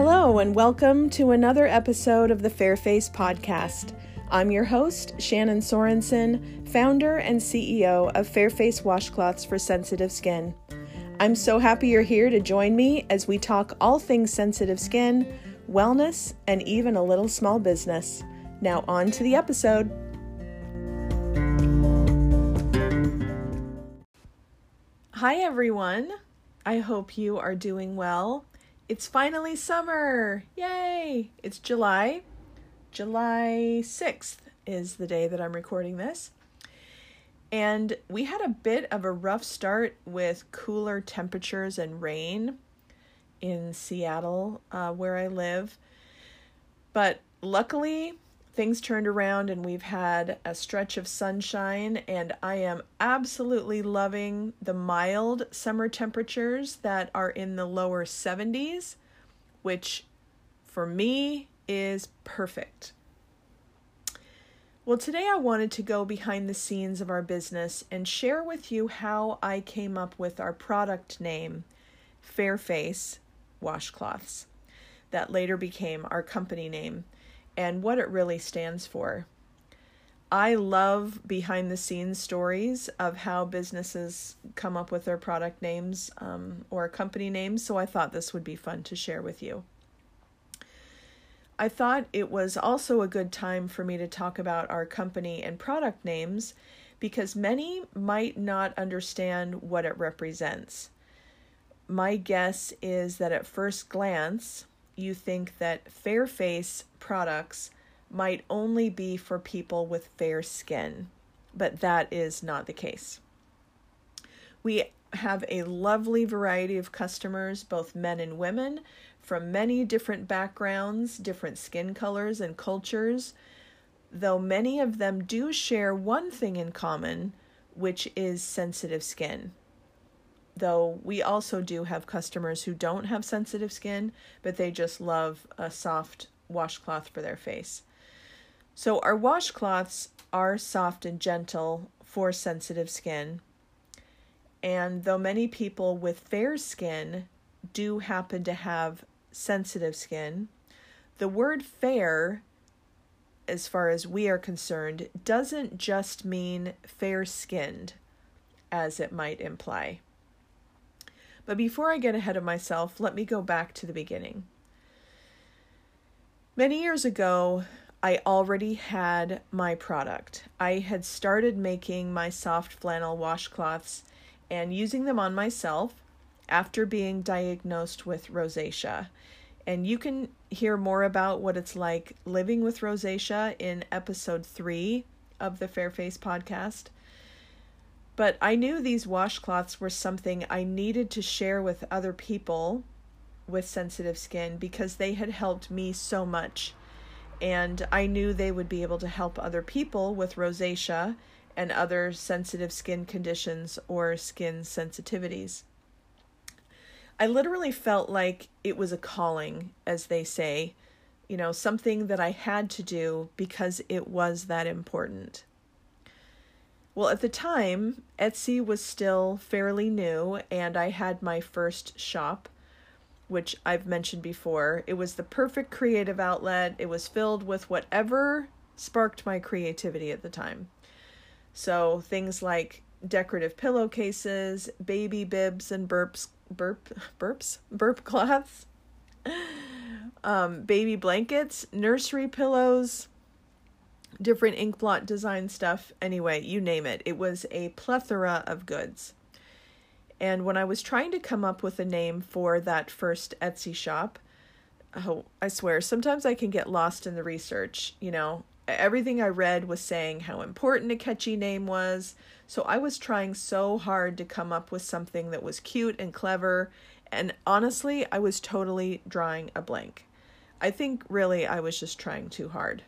Hello, and welcome to another episode of the Fairface Podcast. I'm your host, Shannon Sorensen, founder and CEO of Fairface Washcloths for Sensitive Skin. I'm so happy you're here to join me as we talk all things sensitive skin, wellness, and even a little small business. Now, on to the episode. Hi, everyone. I hope you are doing well. It's finally summer! Yay! It's July. July 6th is the day that I'm recording this. And we had a bit of a rough start with cooler temperatures and rain in Seattle, uh, where I live. But luckily, things turned around and we've had a stretch of sunshine, and I am absolutely loving the mild summer temperatures that are in the lower 70s, which for me is perfect. Well, today I wanted to go behind the scenes of our business and share with you how I came up with our product name, Fairface Washcloths, that later became our company name and what it really stands for. I love behind the scenes stories of how businesses come up with their product names um, or company names, so I thought this would be fun to share with you. I thought it was also a good time for me to talk about our company and product names because many might not understand what it represents. My guess is that at first glance, you think that fair face products might only be for people with fair skin, but that is not the case. We have a lovely variety of customers, both men and women, from many different backgrounds, different skin colors, and cultures, though many of them do share one thing in common, which is sensitive skin though we also do have customers who don't have sensitive skin, but they just love a soft washcloth for their face. So, our washcloths are soft and gentle for sensitive skin. And though many people with fair skin do happen to have sensitive skin, the word fair, as far as we are concerned, doesn't just mean fair skinned, as it might imply. But before I get ahead of myself, let me go back to the beginning. Many years ago, I already had my product. I had started making my soft flannel washcloths and using them on myself after being diagnosed with rosacea. And you can hear more about what it's like living with rosacea in episode three of the Fairface podcast. But I knew these washcloths were something I needed to share with other people with sensitive skin because they had helped me so much. And I knew they would be able to help other people with rosacea and other sensitive skin conditions or skin sensitivities. I literally felt like it was a calling, as they say, you know, something that I had to do because it was that important. Well, at the time, Etsy was still fairly new, and I had my first shop, which I've mentioned before. It was the perfect creative outlet. It was filled with whatever sparked my creativity at the time. So things like decorative pillowcases, baby bibs and burps, burp, burps, burp cloths, um, baby blankets, nursery pillows, different ink blot design stuff. Anyway, you name it. It was a plethora of goods. And when I was trying to come up with a name for that first Etsy shop, oh, I swear, sometimes I can get lost in the research. You know, everything I read was saying how important a catchy name was. So I was trying so hard to come up with something that was cute and clever. And honestly, I was totally drawing a blank. I think really I was just trying too hard.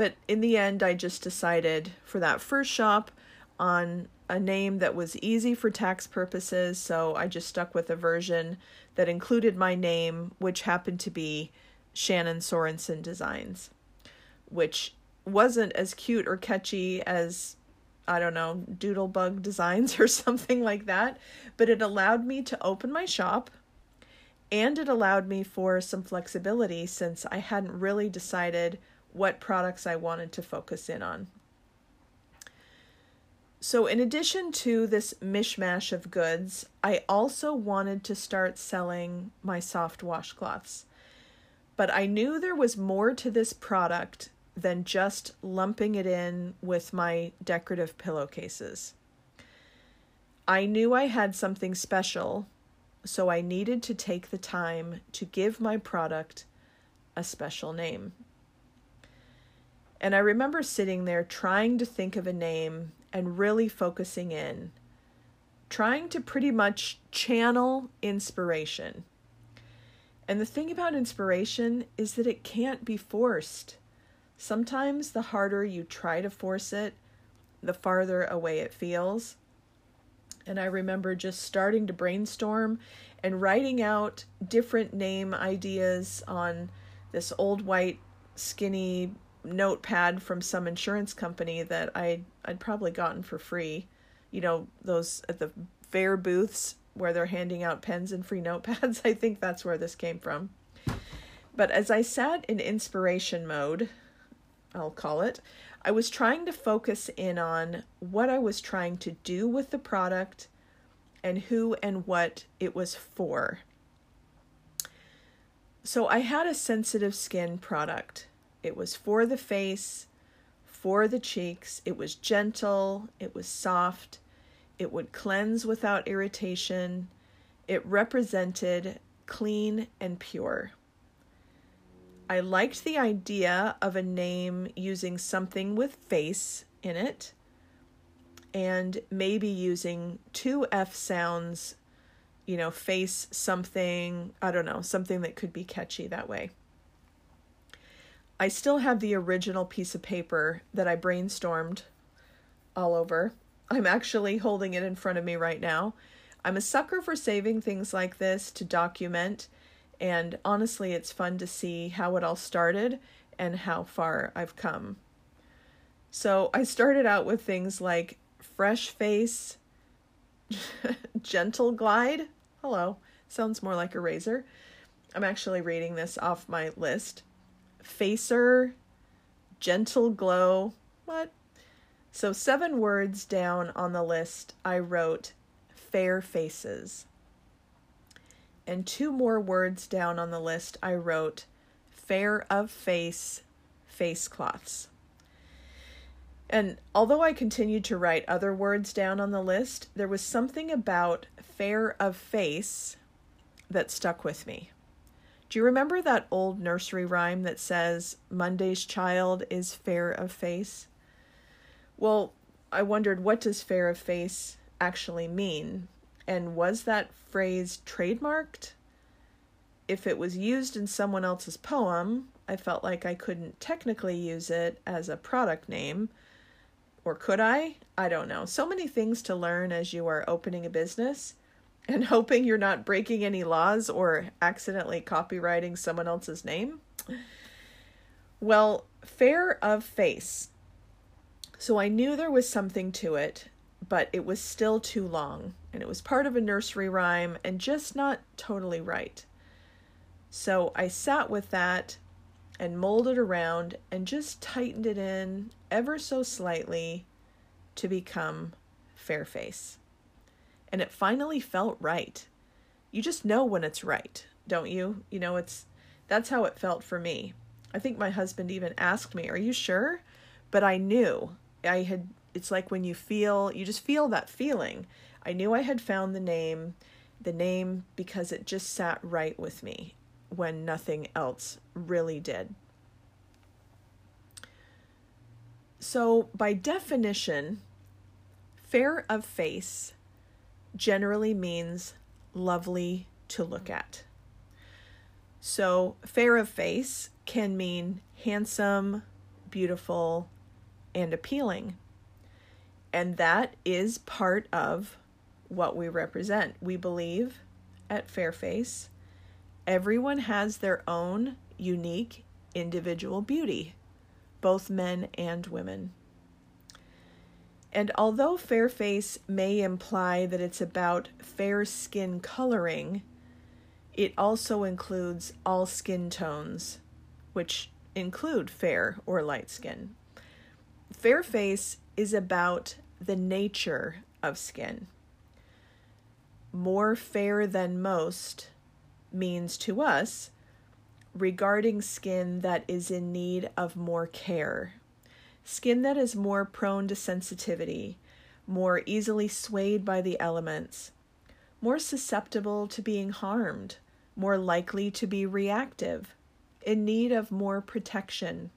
But in the end, I just decided for that first shop on a name that was easy for tax purposes. So I just stuck with a version that included my name, which happened to be Shannon Sorensen Designs, which wasn't as cute or catchy as I don't know, Doodlebug Designs or something like that, but it allowed me to open my shop And it allowed me for some flexibility since I hadn't really decided what products I wanted to focus in on. So, in addition to this mishmash of goods, I also wanted to start selling my soft washcloths. But I knew there was more to this product than just lumping it in with my decorative pillowcases. I knew I had something special, so I needed to take the time to give my product a special name. And I remember sitting there trying to think of a name and really focusing in, trying to pretty much channel inspiration. And the thing about inspiration is that it can't be forced. Sometimes the harder you try to force it, the farther away it feels. And I remember just starting to brainstorm and writing out different name ideas on this old white skinny notepad from some insurance company that I I'd probably gotten for free. You know, those at the fair booths where they're handing out pens and free notepads. I think that's where this came from. But as I sat in inspiration mode, I'll call it, I was trying to focus in on what I was trying to do with the product and who and what it was for. So I had a sensitive skin product it was for the face, for the cheeks. It was gentle, it was soft, it would cleanse without irritation. It represented clean and pure. I liked the idea of a name using something with face in it and maybe using two F sounds, you know, face something, I don't know, something that could be catchy that way. I still have the original piece of paper that I brainstormed all over. I'm actually holding it in front of me right now. I'm a sucker for saving things like this to document, and honestly, it's fun to see how it all started and how far I've come. So, I started out with things like fresh face, gentle glide. Hello, sounds more like a razor. I'm actually reading this off my list. Facer, Gentle Glow. What? So, seven words down on the list, I wrote fair faces. And two more words down on the list, I wrote fair of face face cloths. And although I continued to write other words down on the list, there was something about fair of face that stuck with me. Do you remember that old nursery rhyme that says, Monday's child is fair of face? Well, I wondered, what does fair of face actually mean? And was that phrase trademarked? If it was used in someone else's poem, I felt like I couldn't technically use it as a product name. Or could I? I don't know. So many things to learn as you are opening a business and hoping you're not breaking any laws or accidentally copyrighting someone else's name? Well, fair of face. So I knew there was something to it, but it was still too long, and it was part of a nursery rhyme and just not totally right. So I sat with that and molded around and just tightened it in ever so slightly to become fair face and it finally felt right. You just know when it's right, don't you? You know, it's that's how it felt for me. I think my husband even asked me, "Are you sure?" But I knew. I had it's like when you feel, you just feel that feeling. I knew I had found the name, the name because it just sat right with me when nothing else really did. So, by definition, fair of face generally means lovely to look at. So, fair of face can mean handsome, beautiful, and appealing. And that is part of what we represent. We believe at Fairface everyone has their own unique individual beauty, both men and women. And although fair face may imply that it's about fair skin coloring, It also includes all skin tones, which include fair or light skin. Fair face is about the nature of skin. More fair than most means to us regarding skin that is in need of more care. Skin that is more prone to sensitivity, more easily swayed by the elements, more susceptible to being harmed, more likely to be reactive, in need of more protection.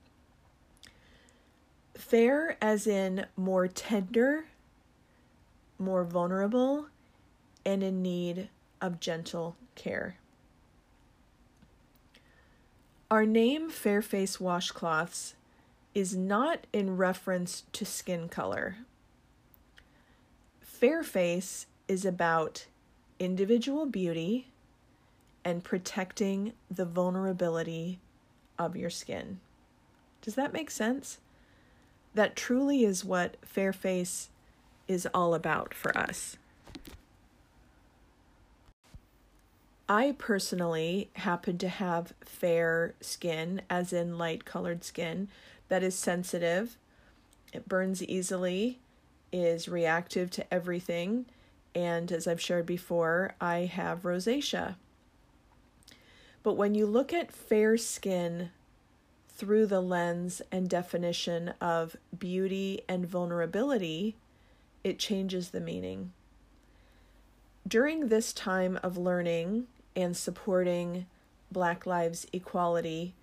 Fair, as in more tender, more vulnerable, and in need of gentle care. Our name Fairface Washcloths is not in reference to skin color. Fair face is about individual beauty and protecting the vulnerability of your skin. Does that make sense? That truly is what fair face is all about for us. I personally happen to have fair skin, as in light colored skin, that is sensitive, it burns easily, is reactive to everything, and as I've shared before, I have rosacea. But when you look at fair skin through the lens and definition of beauty and vulnerability, it changes the meaning. During this time of learning and supporting Black Lives Equality,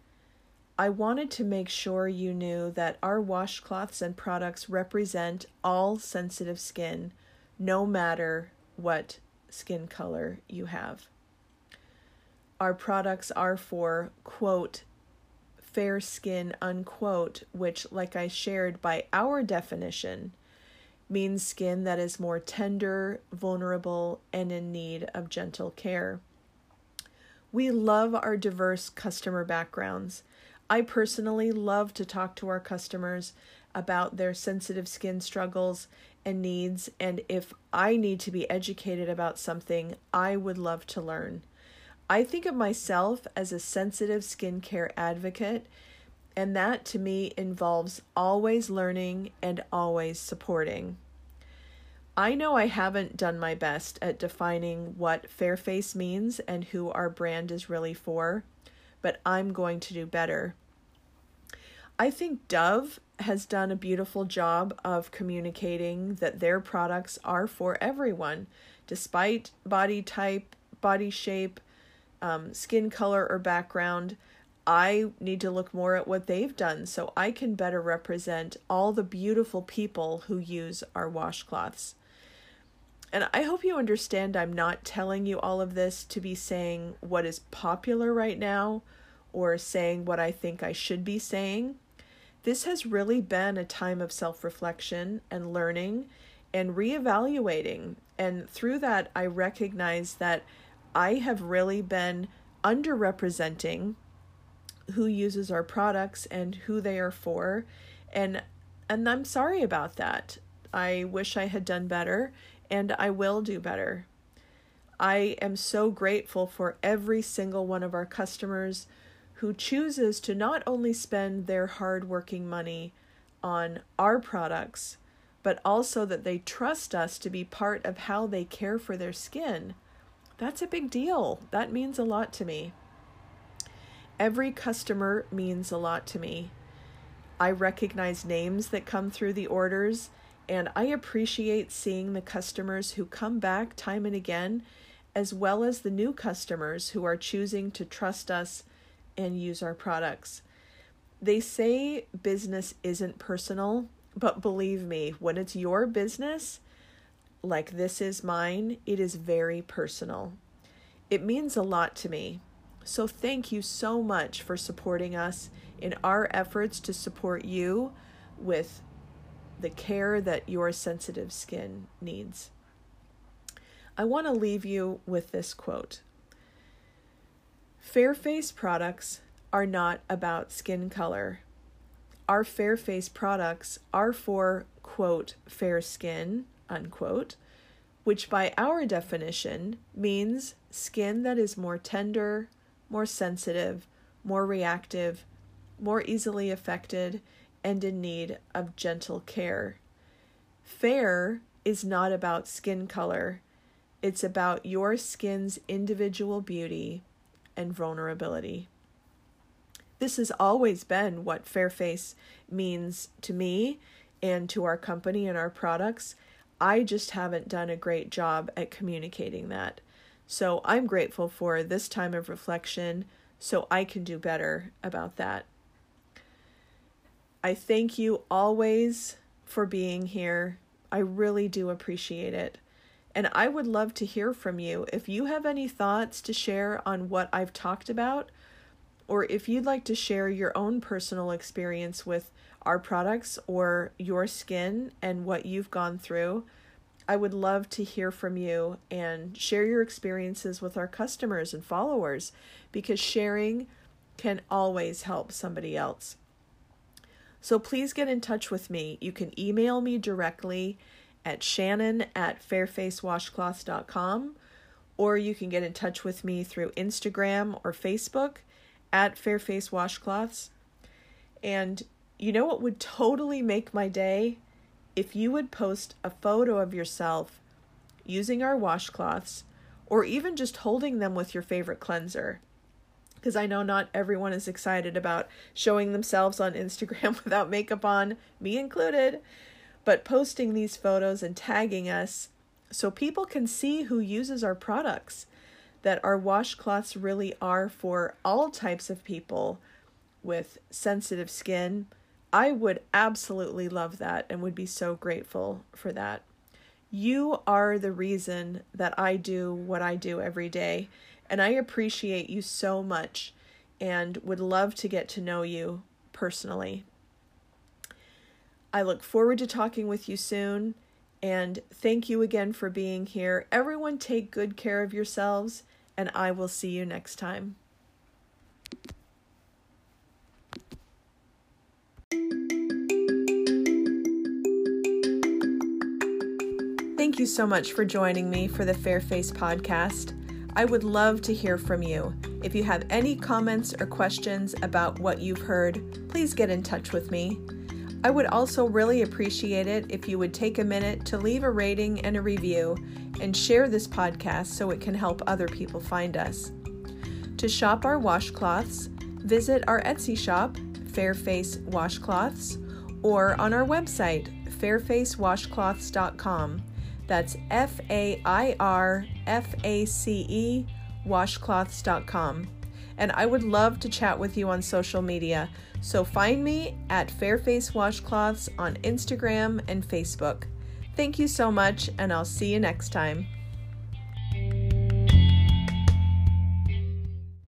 I wanted to make sure you knew that our washcloths and products represent all sensitive skin, no matter what skin color you have. Our products are for, quote, fair skin, unquote, which, like I shared by our definition, means skin that is more tender, vulnerable, and in need of gentle care. We love our diverse customer backgrounds. I personally love to talk to our customers about their sensitive skin struggles and needs, and if I need to be educated about something, I would love to learn. I think of myself as a sensitive skincare advocate, and that to me involves always learning and always supporting. I know I haven't done my best at defining what Fairface means and who our brand is really for, but I'm going to do better. I think Dove has done a beautiful job of communicating that their products are for everyone, despite body type, body shape, um, skin color, or background. I need to look more at what they've done so I can better represent all the beautiful people who use our washcloths. And I hope you understand I'm not telling you all of this to be saying what is popular right now or saying what I think I should be saying. This has really been a time of self reflection and learning and reevaluating. And through that, I recognize that I have really been underrepresenting who uses our products and who they are for. And and I'm sorry about that. I wish I had done better and I will do better. I am so grateful for every single one of our customers who chooses to not only spend their hard-working money on our products, but also that they trust us to be part of how they care for their skin. That's a big deal. That means a lot to me. Every customer means a lot to me. I recognize names that come through the orders and I appreciate seeing the customers who come back time and again, as well as the new customers who are choosing to trust us and use our products. They say business isn't personal, but believe me, when it's your business, like this is mine, it is very personal. It means a lot to me. So, thank you so much for supporting us in our efforts to support you with the care that your sensitive skin needs. I want to leave you with this quote Fairface products are not about skin color. Our Fairface products are for, quote, fair skin, unquote, which by our definition means skin that is more tender, more sensitive, more reactive, more easily affected, and in need of gentle care. Fair is not about skin color, it's about your skin's individual beauty and vulnerability. This has always been what Fairface means to me and to our company and our products. I just haven't done a great job at communicating that. So I'm grateful for this time of reflection so I can do better about that. I thank you always for being here. I really do appreciate it. And I would love to hear from you. If you have any thoughts to share on what I've talked about, or if you'd like to share your own personal experience with our products or your skin and what you've gone through, I would love to hear from you and share your experiences with our customers and followers because sharing can always help somebody else. So please get in touch with me. You can email me directly at shannon at fairfacewashcloths.com or you can get in touch with me through Instagram or Facebook at Fairface Washcloths. And you know what would totally make my day? If you would post a photo of yourself using our washcloths or even just holding them with your favorite cleanser because I know not everyone is excited about showing themselves on Instagram without makeup on, me included, but posting these photos and tagging us so people can see who uses our products, that our washcloths really are for all types of people with sensitive skin. I would absolutely love that and would be so grateful for that. You are the reason that I do what I do every day and I appreciate you so much and would love to get to know you personally. I look forward to talking with you soon. And thank you again for being here. Everyone, take good care of yourselves, and I will see you next time. Thank you so much for joining me for the Fairface podcast. I would love to hear from you. If you have any comments or questions about what you've heard, please get in touch with me. I would also really appreciate it if you would take a minute to leave a rating and a review and share this podcast so it can help other people find us. To shop our washcloths, visit our Etsy shop, Fairface Washcloths, or on our website, fairfacewashcloths.com. That's F A I R F A C E washcloths.com. And I would love to chat with you on social media. So find me at Fairface Washcloths on Instagram and Facebook. Thank you so much, and I'll see you next time.